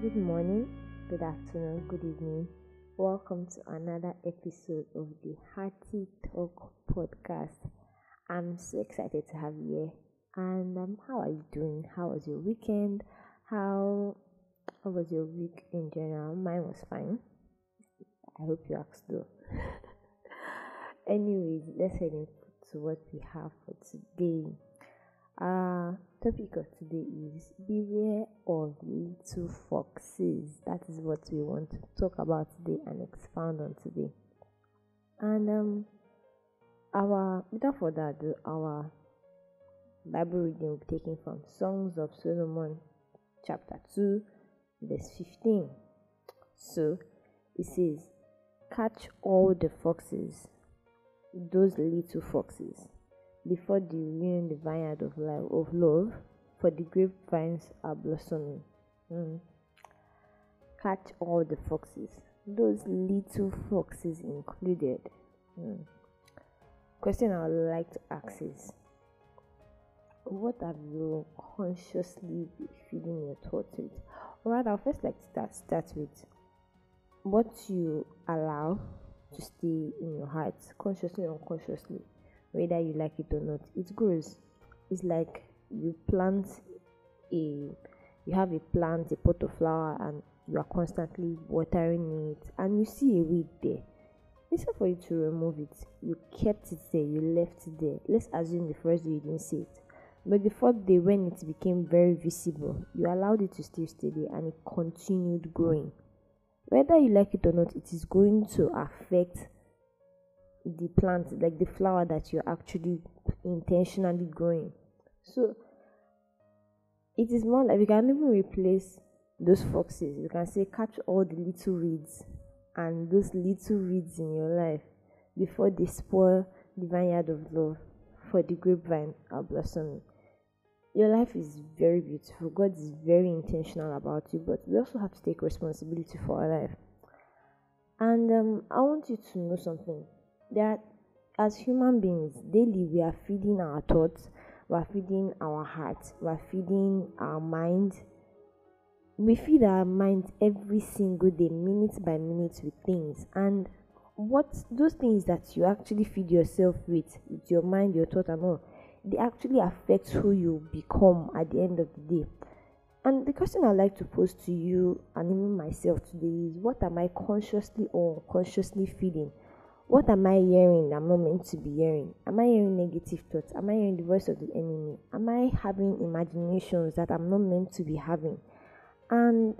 Good morning, good afternoon, good evening. Welcome to another episode of the Hearty Talk podcast. I'm so excited to have you here. And um, how are you doing? How was your weekend? How how was your week in general? Mine was fine. I hope you asked though. Anyways, let's head into what we have for today. Our topic of today is beware of little foxes. That is what we want to talk about today and expound on today. And um, our without further ado, our Bible reading will be taken from Songs of Solomon, chapter two, verse fifteen. So it says, "Catch all the foxes, those little foxes." Before they ruin the vineyard of life of love, for the grapevines are blossoming. Mm. Catch all the foxes, those little foxes included. Mm. Question I would like to ask is what have you consciously been feeding your thoughts with? Alright, I'll first like to start, start with what you allow to stay in your heart, consciously or unconsciously whether you like it or not. It grows. It's like you plant a you have a plant a pot of flower and you are constantly watering it and you see a weed there. Instead for you to remove it you kept it there you left it there. Let's assume the first day you didn't see it. But the fourth day when it became very visible you allowed it to stay steady and it continued growing. Whether you like it or not it is going to affect the plant like the flower that you're actually intentionally growing. So it is more like you can even replace those foxes. You can say catch all the little weeds and those little weeds in your life before they spoil the vineyard of love for the grapevine are blossoming. Your life is very beautiful. God is very intentional about you but we also have to take responsibility for our life. And um, i want you to know something that as human beings daily we are feeding our thoughts we are feeding our hearts we are feeding our mind. We feed our minds every single day minute by minute with things. And what those things that you actually feed yourself with with your mind your thought and all they actually affect who you become at the end of the day. And the question i'd like to pose to you and even myself today is what am i consciously or unconsciously feeding what am I hearing I'm not meant to be hearing? Am I hearing negative thoughts? Am I hearing the voice of the enemy? Am I having imaginations that I'm not meant to be having? And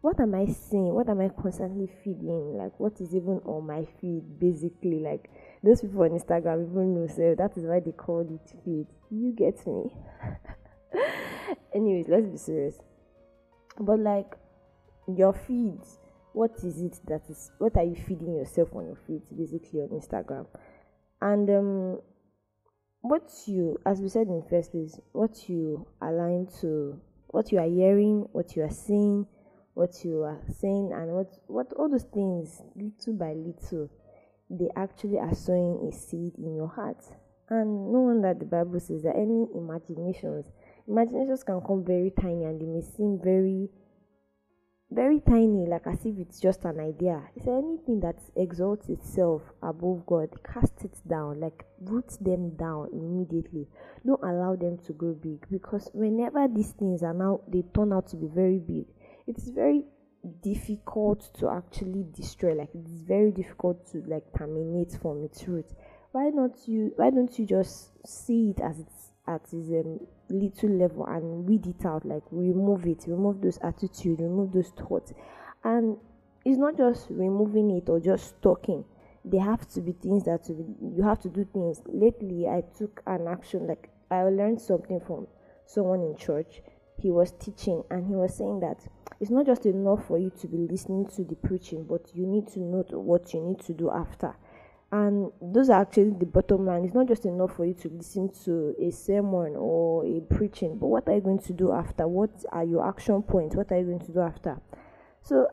what am I seeing? What am I constantly feeding? Like, what is even on my feed, basically? Like, those people on Instagram even know, so that is why they call it feed. You get me? Anyways, let's be serious. But, like, your feeds what is it that is what are you feeding yourself on your feed basically on instagram? And um what you as we said in first place what you align to what you are hearing what you are seeing what you are saying and what what all those things little by little they actually are sowing a seed in your heart. And no wonder the bible says that any imaginations imaginations can come very tiny and they may seem very very tiny, like as if it's just an idea. Is there anything that exalts itself above God? Cast it down, like root them down immediately. Don't allow them to grow big because whenever these things are now they turn out to be very big, it's very difficult to actually destroy. Like it's very difficult to like terminate from its root. Why not you? Why don't you just see it as it's at its um, little level and weed it out like remove it remove those attitudes remove those thoughts. And it's not just removing it or just talking. There have to be things that you have to do things. Lately i took an action like i learned something from someone in church. He was teaching and he was saying that it's not just enough for you to be listening to the preaching but you need to know what you need to do after and those are actually the bottom line. It's not just enough for you to listen to a sermon or a preaching but what are you going to do after? What are your action points? What are you going to do after? So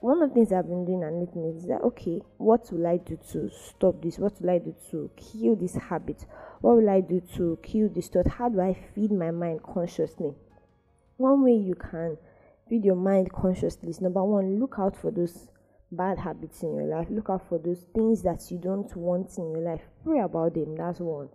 one of the things i've been doing and lately is that okay what will i do to stop this? What will i do to kill this habit? What will i do to kill this thought? How do i feed my mind consciously? One way you can feed your mind consciously is number one, look out for those bad habits in your life. Look out for those things that you don't want in your life. Pray about them. That's one.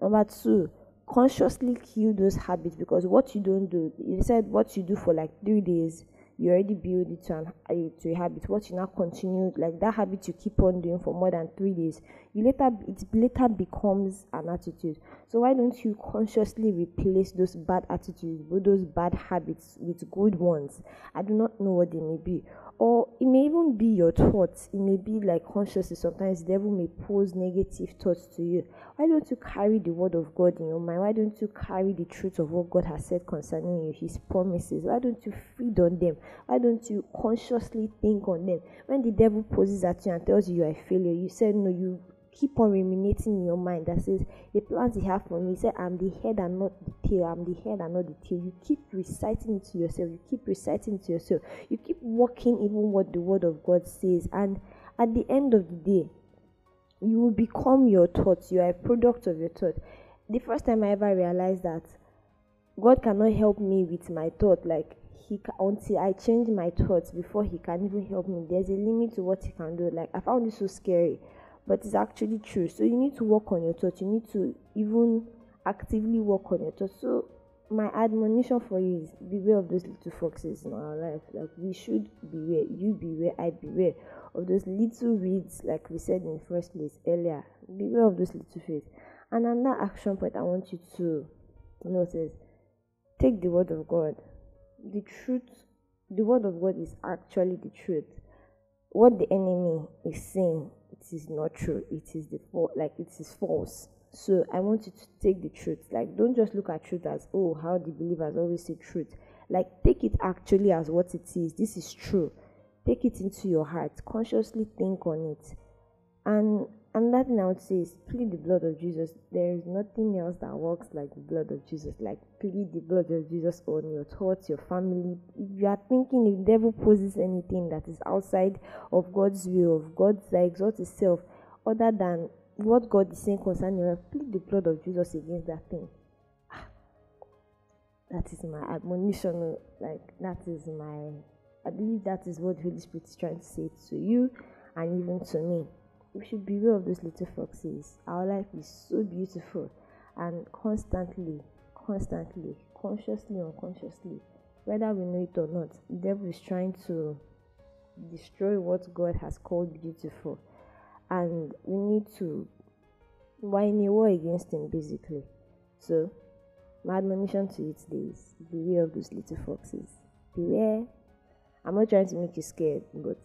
Number two, consciously kill those habits because what you don't do, you said what you do for like three days, you already build it to, an, uh, to a habit. What you now continue, like that habit you keep on doing for more than three days, you later it later becomes an attitude. So why don't you consciously replace those bad attitudes those bad habits with good ones? I do not know what they may be. Or it may even be your thoughts. It may be like consciously sometimes the devil may pose negative thoughts to you. Why don't you carry the word of god in your mind? Why don't you carry the truth of what god has said concerning you his promises? Why don't you feed on them? Why don't you consciously think on them? When the devil poses at you and tells you you are a failure you say no you keep on ruminating in your mind that says the plans he have for me. He said, I'm the head and not the tail. I'm the head and not the tail. You keep reciting it to yourself. You keep reciting to yourself. You keep working even what the word of God says. And at the end of the day, you will become your thoughts. You are a product of your thought. The first time I ever realized that God cannot help me with my thought, like he can, until I change my thoughts before he can even help me. There's a limit to what he can do. Like I found it so scary but it's actually true. So you need to work on your thoughts. You need to even actively work on your thoughts. So my admonition for you is beware of those little foxes in our life. Like we should beware. You beware. I beware of those little weeds, like we said in the first place earlier. Beware of those little weeds. And another action point I want you to notice: take the word of God. The truth. The word of God is actually the truth. What the enemy is saying it is not true it is the fault like it is false. So i want you to take the truth like don't just look at truth as oh how the believers always say truth. Like take it actually as what it is this is true. Take it into your heart consciously think on it and I would say is plead the blood of Jesus. There is nothing else that works like the blood of Jesus. Like plead the blood of Jesus on your thoughts, your family. If you are thinking if the devil poses anything that is outside of God's will, of God's like exalt itself, other than what God is saying concerning you, plead the blood of Jesus against that thing. Ah, that is my admonition. Like that is my I believe that is what the Holy Spirit is trying to say to you and even to me we should beware of those little foxes. Our life is so beautiful, and constantly, constantly, consciously, unconsciously, whether we know it or not, the devil is trying to destroy what God has called beautiful, and we need to whine a war against him basically. So, my admonition to you today is beware of those little foxes. Beware. I'm not trying to make you scared, but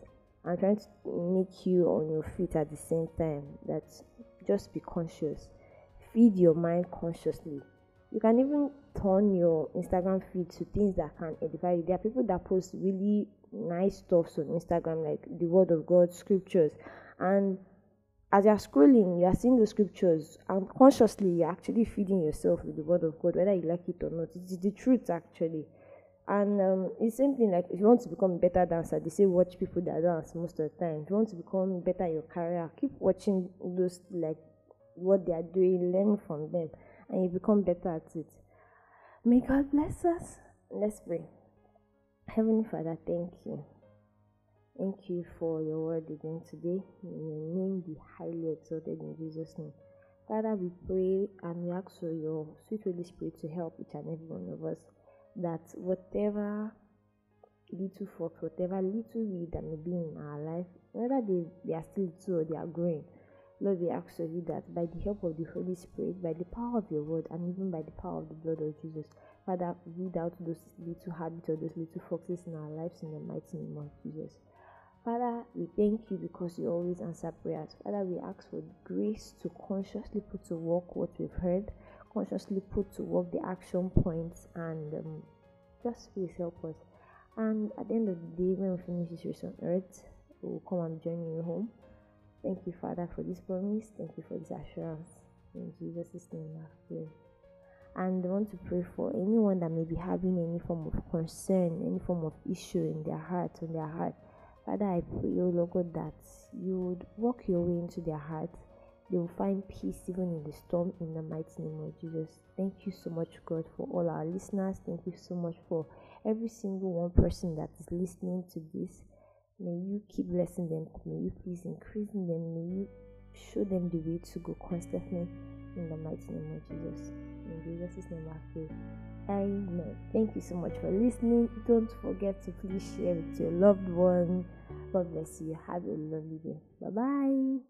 I'm trying to make you on your feet at the same time. That just be conscious. Feed your mind consciously. You can even turn your Instagram feed to things that can edify you. There are people that post really nice stuff on Instagram, like the Word of God, scriptures, and as you're scrolling, you are seeing the scriptures, and consciously you're actually feeding yourself with the Word of God, whether you like it or not. It is the truth, actually. And um, it's same thing like if you want to become a better dancer, they say watch people that dance most of the time. If you want to become better in your career, keep watching those like what they are doing, learn from them, and you become better at it. May God bless us. Let's pray. Heavenly Father, thank you. Thank you for your word again today. May your name be highly exalted in Jesus' name. Father, we pray and we ask for your sweet Holy Spirit to help each and every one of us that whatever little fox, whatever little weed that may be in our life, whether they, they are still little or they are growing, Lord, we ask of you that by the help of the Holy Spirit, by the power of your word, and even by the power of the blood of Jesus, Father, weed out those little habits or those little foxes in our lives in the mighty name of Jesus. Father, we thank you because you always answer prayers. Father, we ask for grace to consciously put to work what we've heard consciously put to work the action points and um, just please help us. And at the end of the day, when we finish this race on earth, we will come and join you home. Thank you, Father, for this promise. Thank you for this assurance. In Jesus' name, I pray. And I want to pray for anyone that may be having any form of concern, any form of issue in their heart, on their heart. Father, I pray, oh Lord God, that you would walk your way into their heart will find peace even in the storm in the mighty name of Jesus. Thank you so much, God, for all our listeners. Thank you so much for every single one person that is listening to this. May you keep blessing them. May you please increase them. May you show them the way to go constantly in the mighty name of Jesus. In Jesus' name I pray. Amen. Thank you so much for listening. Don't forget to please share with your loved one. God bless you. Have a lovely day. Bye bye.